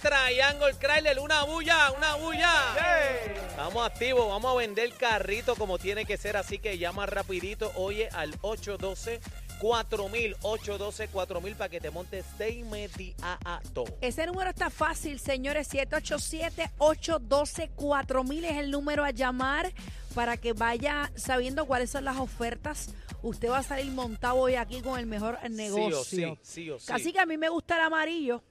Triangle Chrysler? Una bulla, una bulla. Estamos activos, vamos a vender carrito como tiene que ser, así que llama rapidito, oye, al 812 4000 812 4000 para que te montes de inmediato. Ese número está fácil, señores. 787-812-4000 es el número a llamar para que vaya sabiendo cuáles son las ofertas. Usted va a salir montado hoy aquí con el mejor negocio. Sí o sí, sí o sí. Así que a mí me gusta el amarillo.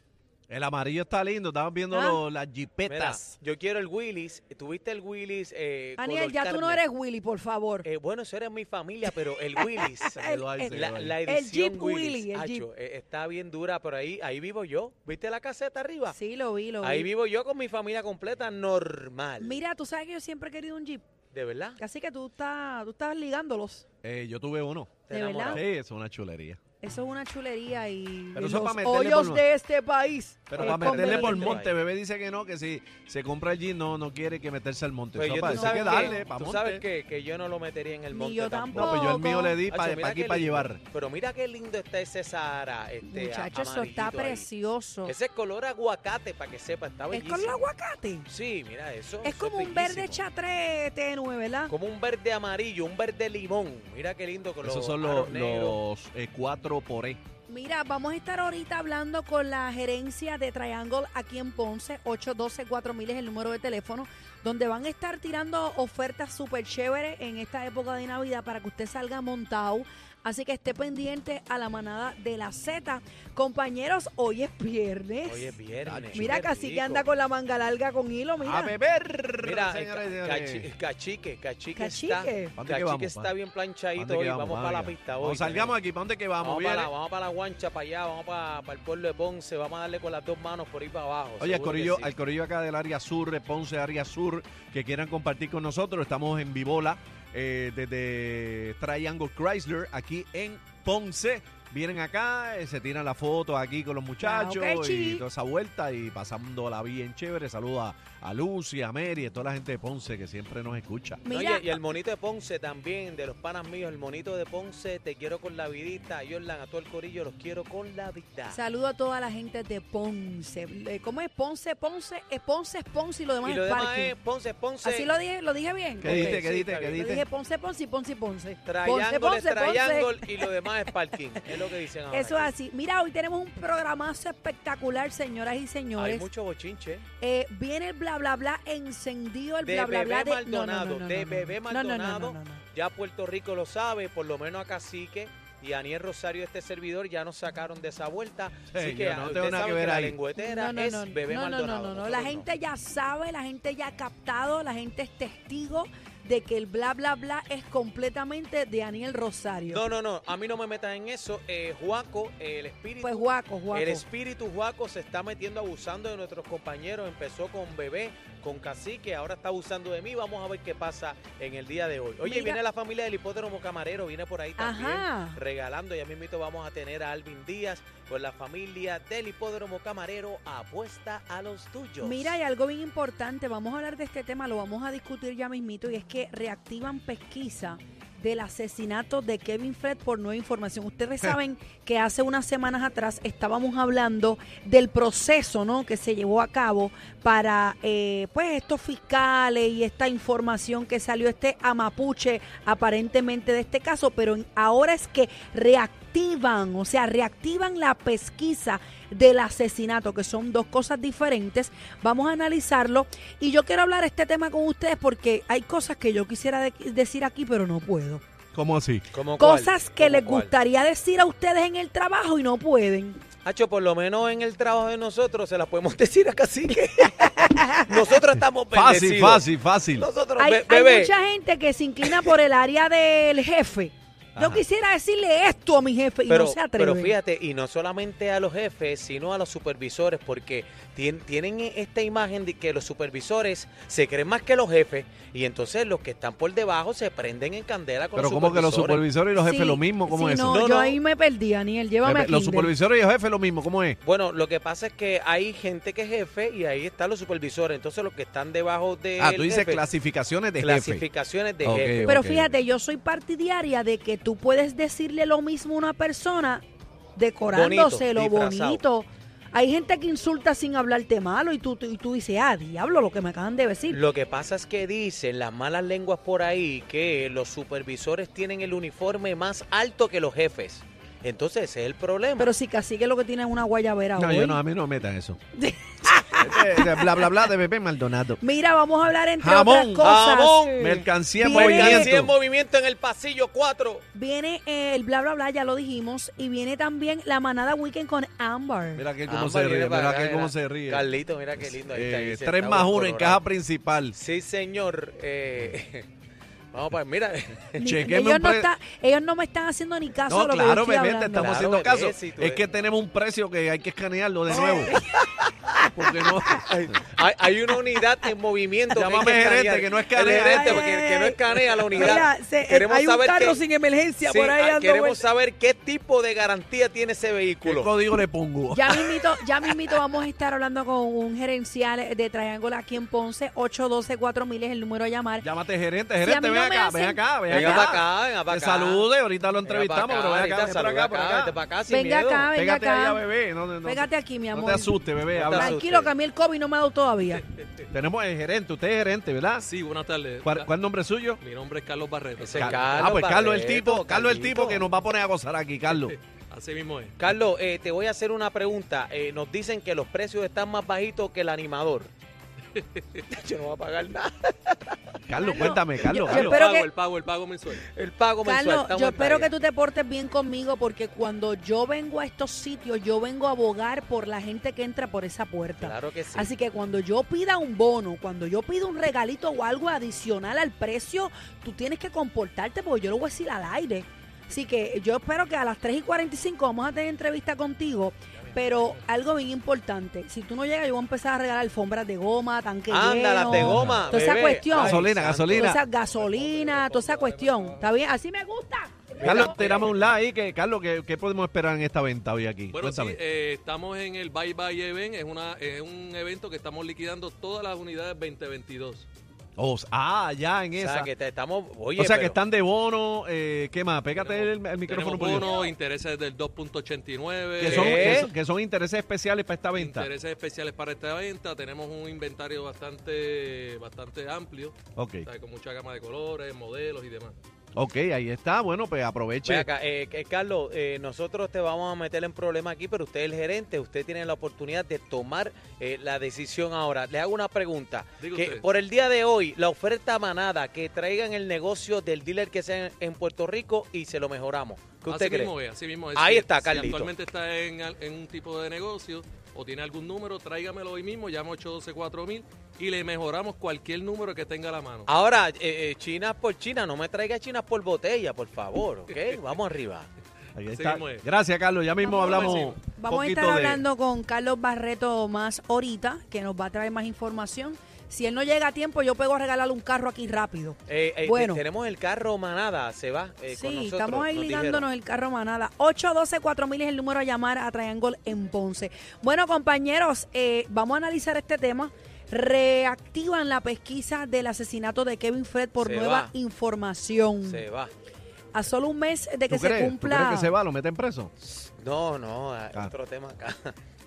El amarillo está lindo, estamos viendo Ah. lo- las Mira, jipetas. yo quiero el Willis. ¿Tuviste el Willis? Eh, Daniel, color ya tú no carne? eres Willy, por favor. Eh, bueno, eso era mi familia, pero el Willis. El- Eduardo, el- Eduardo. La, la El edición Jeep Willis, Willy, el eh, está bien dura, pero ahí, ahí vivo yo. ¿Viste la caseta arriba? sí, lo vi, lo Ahí vi. vivo yo con mi familia completa, normal. Mira, tú sabes que yo siempre he querido un Jeep. ¿De verdad? Así que tú estás, tú estás ligándolos. Eh, yo tuve uno. ¿Te ¿De verdad? enamorado? Sí, eso es una chulería. Eso es una chulería y Pero eso los meterle hoyos por- de este país. Pero es para meterle por conveniente. monte, bebé dice que no, que si se compra allí no no quiere que meterse al monte. Pues Eso yo, para tú eso hay sabes, que darle, que, para tú monte. sabes que, que yo no lo metería en el Ni monte yo tampoco. No, pues yo el mío le di Acho, para mira aquí qué para lindo. llevar. Pero mira qué lindo está ese Sahara. Este, Muchacho, eso está amarillito ahí. precioso. Ese es color aguacate, para que sepa, está Es bellísimo. con el aguacate. Sí, mira eso. Es eso como un verde bellísimo. chatre tenue, ¿verdad? Como un verde amarillo, un verde limón. Mira qué lindo con Esos son los eh, cuatro E. Mira, vamos a estar ahorita hablando con la gerencia de Triangle aquí en Ponce. 812-4000 es el número de teléfono, donde van a estar tirando ofertas súper chéveres en esta época de Navidad para que usted salga montado. Así que esté pendiente a la manada de la Z. Compañeros, hoy es viernes. Hoy es viernes. Mira, casi que anda con la manga larga con hilo, mira. ¡A beber! Mira, eh, señoras y ca- señores. cachi- cachique, cachique, Cachique. está, ¿Pa' dónde que cachique vamos, está bien ¿Pa' planchadito hoy. Vamos, para la pista Vamos, hoy. salgamos aquí, ¿para dónde que vamos? Vamos para, vamos para la guancha, para allá, vamos para, para el pueblo de Ponce, vamos a darle con las dos manos por ahí para abajo. Oye, que corillo, sí. al corillo acá del área sur, de Ponce, área sur, que quieran compartir con nosotros, estamos en Vibola, eh, desde Triangle Chrysler, aquí en Ponce. Vienen acá, eh, se tiran la foto aquí con los muchachos que y toda esa vuelta y pasando la bien chévere. Saludos a, Lucy, a Mary, a toda la gente de Ponce que siempre nos escucha. Mira, Oye, y el monito de Ponce también, de los panas míos, el monito de Ponce, te quiero con la vidita. A Jordan, a todo el corillo, los quiero con la vida. saludo a toda la gente de Ponce. Eh, ¿Cómo es Ponce? Ponce es Ponce, es Ponce y lo demás y lo es demás parking. es Ponce, Ponce. Así lo dije, lo dije bien. ¿Qué Ok, dijiste? sí, ¿Qué dijiste? está ¿Qué bien. Lo dijiste? dije Ponce, Ponce y Ponce y Ponce. Ponce, Ponce, y lo demás es parking. Es lo que dicen ahora. Eso es así. Mira, hoy tenemos un programazo espectacular, señoras y Hay señores. mucho bochinche. Eh, viene el bla bla bla encendido, el De bla bla bla Bebé de no, no, no, Maldonado, no, de. Bebé Maldonado. Ya Puerto Rico lo sabe, por lo menos a Cacique y a Aniel Rosario, este servidor, ya nos sacaron de esa vuelta. Así Sí, que no tengo nada que ver la ahí. lengüetera No, no, es no, Bebé no, no, Maldonado. no, no, no. nosotros La no. gente ya sabe, la gente ya ha captado, la gente es testigo de que el bla bla bla es completamente de Aniel Rosario. No, no, no, a mí no me metas en eso. Eh, Juaco, el espíritu. Pues Juaco, Juaco. El espíritu Juaco se está metiendo abusando de nuestros compañeros. Empezó con Bebé, con Cacique, ahora está abusando de mí. Vamos a ver qué pasa en el día de hoy. Oye, Mira. viene la familia del hipódromo camarero, viene por ahí también. Ajá. Regalando, ya mismito vamos a tener a Alvin Díaz con la familia del hipódromo camarero. Apuesta a los tuyos. Mira, hay algo bien importante. Vamos a hablar de este tema, lo vamos a discutir ya mismito, y es que reactivan pesquisa del asesinato de Kevin Fred por nueva información. Ustedes saben que hace unas semanas atrás estábamos hablando del proceso ¿no? que se llevó a cabo para eh, pues estos fiscales y esta información que salió este amapuche aparentemente de este caso, pero ahora es que reactivan, o sea, reactivan la pesquisa del asesinato, que son dos cosas diferentes. Vamos a analizarlo y yo quiero hablar este tema con ustedes porque hay cosas que yo quisiera de- decir aquí, pero no puedo. ¿Cómo así? ¿Cómo cuál? Cosas que ¿Cómo les cuál? gustaría decir a ustedes en el trabajo y no pueden. Hacho, por lo menos en el trabajo de nosotros se las podemos decir a Cacique. nosotros estamos Fácil, bendecidos. fácil, fácil. Nosotros, Hay, mucha gente que se inclina por el área del jefe. Yo Ajá. quisiera decirle esto a mi jefe y Pero, no se atreve. pero fíjate, y no solamente a los jefes, sino a los supervisores, porque tien- tienen esta imagen de que los supervisores se creen más que los jefes, y entonces los que están por debajo se prenden en candela con Pero los como que los supervisores. y los jefes Sí, lo mismo, ¿cómo sí, es? No, No, yo no. ahí me perdí, Daniel. Llévame a los supervisores y los jefes lo mismo, ¿cómo es? Bueno, lo que pasa es que hay gente que es jefe y ahí están los supervisores. Entonces los que están debajo de Ah, tú dices clasificaciones de jefe. clasificaciones de Ok. jefe. Pero fíjate, yo soy partidaria de que tú puedes decirle lo mismo a una persona decorándoselo Bonito, bonito. Hay gente que insulta sin hablarte malo y tú, tú- y tú dices, ah, diablo, lo que me acaban de decir. Lo que pasa es que dicen las malas lenguas por ahí que los supervisores tienen el uniforme más alto que los jefes. Entonces ese es el problema. Pero si casi que lo que tiene es una guayabera No, hoy. yo no, a mí no me metan eso. Eh, eh, bla, bla, bla de Bebé Maldonado. Mira, vamos a hablar entre Jamón, otras cosas. jamón. Mercancía en Viene- Mercancía en movimiento. movimiento en el pasillo 4. Viene eh, el bla bla bla, ya lo dijimos, y viene también la manada weekend con Amber. Mira que cómo se ríe, mira que cómo se ríe. Carlito, mira qué lindo. Ahí está, ahí Eh, tres más en uno en caja principal. Sí, señor. Eh, vamos para, mira. Ellos, no está- ellos no me están haciendo ni caso No, de lo claro, que yo estoy bebé, te hablando. estamos Claro, haciendo bebé, caso. si es eres- que tenemos un precio que hay que escanearlo de nuevo. Porque no. Hay, hay una unidad en movimiento. Llámame que gerente, que no escanea. Gerente, porque que no escanea la unidad. Mira, se- queremos hay un saber carro qué- sin emergencia Sí, por ahí dando queremos vueltas. saber qué tipo de garantía tiene ese ¿Qué vehículo. código le pongo? Ya mismito, ya mismito vamos a estar hablando con un gerencial de Triángulo aquí en Ponce. 812-4000 es el número a llamar. Llámate gerente, gerente, ven no acá, hacen- ven acá, ven Venga acá. para acá, Te acá. salude, ahorita lo entrevistamos, pero ven acá, acá, ven acá, acá, acá. acá Venga acá, venga acá. allá, bebé. No, no, no. Pégate aquí, mi No amor. te asustes, bebé. No habla. Tranquilo, que a mí el COVID no me ha dado todavía. Tenemos el gerente, usted es gerente, ¿verdad? Sí, buenas tardes. ¿Cuál, cuál nombre es suyo? Mi nombre es Carlos Barreto. Ese Car- Carlos ah, pues Carlos el tipo, Carlos el tipo Carlito. que nos va a poner a gozar aquí, Carlos. Así mismo es. Carlos, eh, te voy a hacer una pregunta. Eh, nos dicen que los precios están más bajitos que el animador. Yo no voy a pagar nada. Carlos, Carlos, cuéntame, Carlos. yo el Carlos. espero pago, que- el pago, el pago mensual. El pago mensual. Carlos, yo espero que tú te portes bien conmigo porque cuando yo vengo a estos sitios, yo vengo a abogar por la gente que entra por esa puerta. Claro que sí. Así que cuando yo pida un bono, cuando yo pida un regalito o algo adicional al precio, tú tienes que comportarte porque yo lo voy a decir al aire. Así que yo espero que a las 3 y 45 vamos a tener entrevista contigo. Pero algo bien importante, si tú no llegas, yo voy a empezar a regalar alfombras de goma, tanque Anda, lleno, las de goma. Toda esa cuestión. Gasolina, gasolina. Toda esa gasolina, toda esa cuestión. ¿Está bien? Así me gusta. Carlos, tirame un like ahí, que Carlos, ¿qué, qué podemos esperar en esta venta hoy aquí? Bueno, sí, eh, estamos en el Bye Bye Event. Es, una, es un evento que estamos liquidando todas las unidades 2022. Oh, ah, ya en O esa. sea, que te estamos. Oye, o sea, que están de bono, eh, ¿qué más? Pégate el, el micrófono Tenemos bonos, intereses del 2.89. que que, son, que son intereses especiales para esta venta. Intereses especiales para esta venta. Tenemos un inventario bastante bastante amplio, Ok, o sea, con mucha gama de colores, modelos y demás. Ok, ahí está. Bueno, pues aproveche. Ve acá, eh, que- Carlos, eh, nosotros te vamos a meter en problema aquí, pero usted es el gerente, usted tiene la oportunidad de tomar eh, la decisión ahora. Le hago una pregunta. Diga Que usted. por el día de hoy, la oferta manada, que traigan el negocio del dealer que sea en, en Puerto Rico y se lo mejoramos. ¿Qué usted así cree? mismo es, así mismo es. Ahí Si- está, si Carlito. actualmente está en un tipo de negocio o tiene algún número, tráigamelo hoy mismo, llama 812-4000 y le mejoramos cualquier número que tenga a la mano. Ahora, eh, eh, chinas por China, no me traiga chinas por botella, por favor, ¿ok? Vamos arriba. Ahí está. Gracias, Carlos. Ya mismo Vamos hablamos. Vamos a estar de- hablando con Carlos Barreto más ahorita, que nos va a traer más información. Si él no llega a tiempo, yo a regalarle un carro aquí rápido. Eh, eh, Bueno. te- tenemos el carro manada, se va eh, con Sí, nosotros. estamos ahí ligándonos el carro manada. 812-4000 es el número a llamar a Triangle en Ponce. Bueno, compañeros, eh, vamos a analizar este tema. Reactivan la pesquisa del asesinato de Kevin Fred por Se nueva va. información. Se va. A solo un mes de que ¿Tú se? ¿Tú cumpla. crees que se va? ¿Lo meten preso? No, no, Ah. otro tema acá.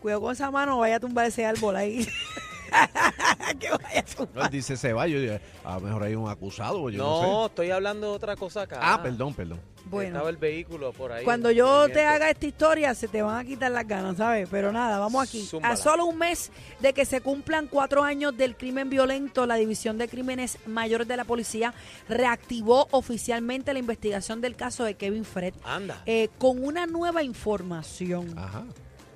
Cuidado con esa mano, vaya a tumbar ese árbol ahí. que vaya a él dice se va. Yo digo, a lo mejor hay un acusado. Yo no, No, sé. estoy hablando de otra cosa acá. Ah, perdón, perdón. Bueno. Estaba el vehículo por ahí. Cuando yo te haga esta historia, se te van a quitar las ganas, ¿sabes? Pero nada, vamos aquí. Zúmbala. A solo un mes de que se cumplan cuatro años del crimen violento, la División de Crímenes Mayores de la Policía reactivó oficialmente la investigación del caso de Kevin Fred Anda. eh, con una nueva información. Ajá.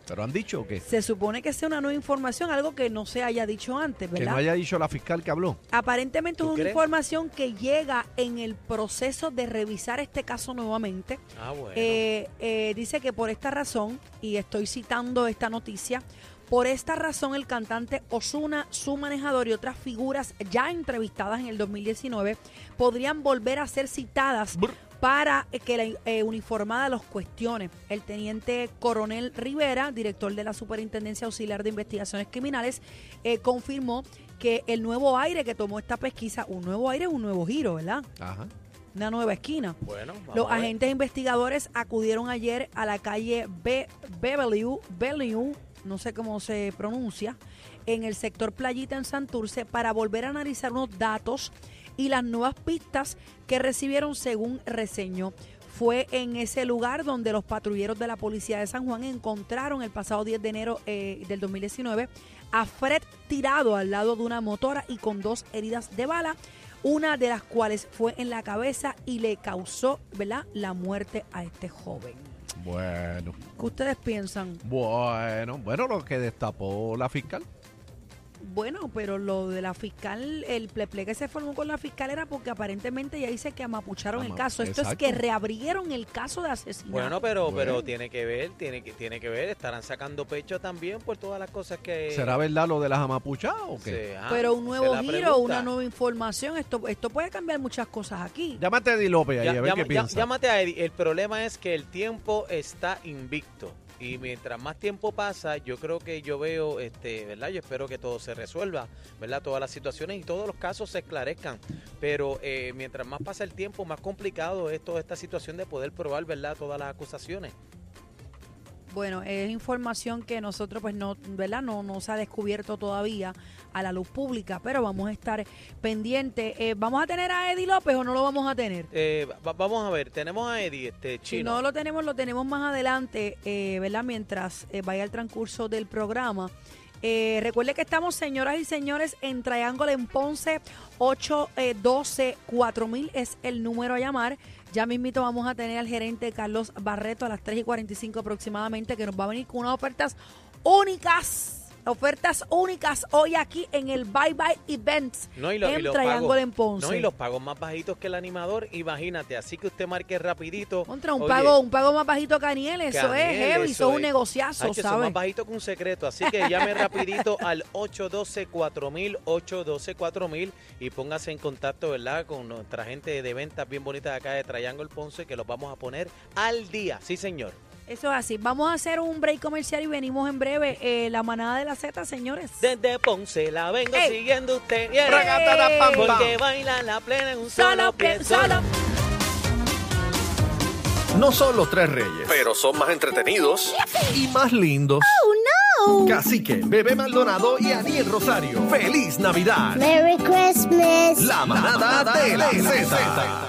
¿Pero han dicho o qué? Se supone que sea una nueva información, algo que no se haya dicho antes, Que no haya dicho la fiscal que habló. Aparentemente es ¿Tú una crees? información que llega en el proceso de revisar este caso nuevamente. Ah, bueno. Eh, eh, dice que por esta razón, y estoy citando esta noticia, por esta razón el cantante Osuna, su manejador y otras figuras ya entrevistadas en el 2019 podrían volver a ser citadas Brr. Para que la eh, uniformada los cuestione. El teniente coronel Rivera, director de la Superintendencia Auxiliar de Investigaciones Criminales, eh, confirmó que el nuevo aire que tomó esta pesquisa, un nuevo aire es un nuevo giro, ¿verdad? Ajá. Una nueva esquina. bueno, Los agentes investigadores acudieron ayer a la calle Be Bellevue, Bellevue, no sé cómo se pronuncia, en el sector Playita en Santurce para volver a analizar unos datos y las nuevas pistas que recibieron según reseñó. Fue en ese lugar donde los patrulleros de la policía de San Juan encontraron el pasado 10 de enero eh, del 2019 a Fred tirado al lado de una motora y con dos heridas de bala, una de las cuales fue en la cabeza y le causó ¿verdad? la muerte a este joven. Bueno, ¿Qué ustedes piensan? bueno, bueno, lo que destapó la fiscal. Bueno, pero lo de la fiscal, el pleple que se formó con la fiscal era porque aparentemente ya dice que amapucharon el caso. Esto es que reabrieron el caso de asesinato. Bueno, pero, Bueno. pero tiene que ver, tiene que, tiene que ver, estarán sacando pecho también por todas las cosas que... ¿Será verdad lo de las amapuchadas o qué? ah, pero un nuevo giro, pregunta. una nueva información, esto, esto puede cambiar muchas cosas aquí. Llámate a Eddie López ahí, Ya- a ver llama- qué ya- piensa. Llámate a Eddie. El problema es que el tiempo está invicto. Y mientras más tiempo pasa, yo creo que yo veo, este, ¿verdad? Yo espero que todo se resuelva, ¿verdad? Todas las situaciones y todos los casos se esclarezcan. Pero eh, mientras más pasa el tiempo, más complicado es toda esta situación de poder probar, ¿verdad? Todas las acusaciones. Bueno, es información que nosotros pues no, ¿verdad? No, no se ha descubierto todavía a la luz pública, pero vamos a estar pendientes. Eh, ¿Vamos a tener a Eddie López o no lo vamos a tener? Eh, va- vamos a ver, tenemos a Eddie, este Si chino. no lo tenemos, lo tenemos más adelante, eh, ¿verdad? Mientras eh, vaya el transcurso del programa. Eh, recuerde que estamos, señoras y señores, en Triángulo en Ponce, 812-4000 es el número a llamar. Ya mismito vamos a tener al gerente Carlos Barreto a las 3 y 45 aproximadamente, que nos va a venir con unas ofertas únicas. Ofertas únicas hoy aquí en el Bye Bye Events No, y lo- y en Triángulo pagos- en Ponce. No, y los pagos más bajitos que el animador, imagínate. Así que usted marque rapidito. Contra un Oye, pago, un pago más bajito que Aniel, eso es heavy, eso es un negociazo, Hacho, eso es ¿sabes? más bajito que un secreto. Así que llame rapidito al 812-4000, 812-4000 y póngase en contacto, ¿verdad? Con nuestra gente de ventas bien bonitas de acá de Triangle Ponce que los vamos a poner al día. Sí, señor. Eso es así. Vamos a hacer un break comercial y venimos en breve. Eh, la manada de la Z, señores. Desde Ponce la vengo Ey. siguiendo usted. Yeah. Ragatata, pam, pam. Porque baila la plena en un solo, Solo pie. que solo. No son los tres reyes, pero son más entretenidos y más lindos. Cacique, Bebé Maldonado y Aniel Rosario. ¡Feliz Navidad! Merry Christmas. La manada de la Z.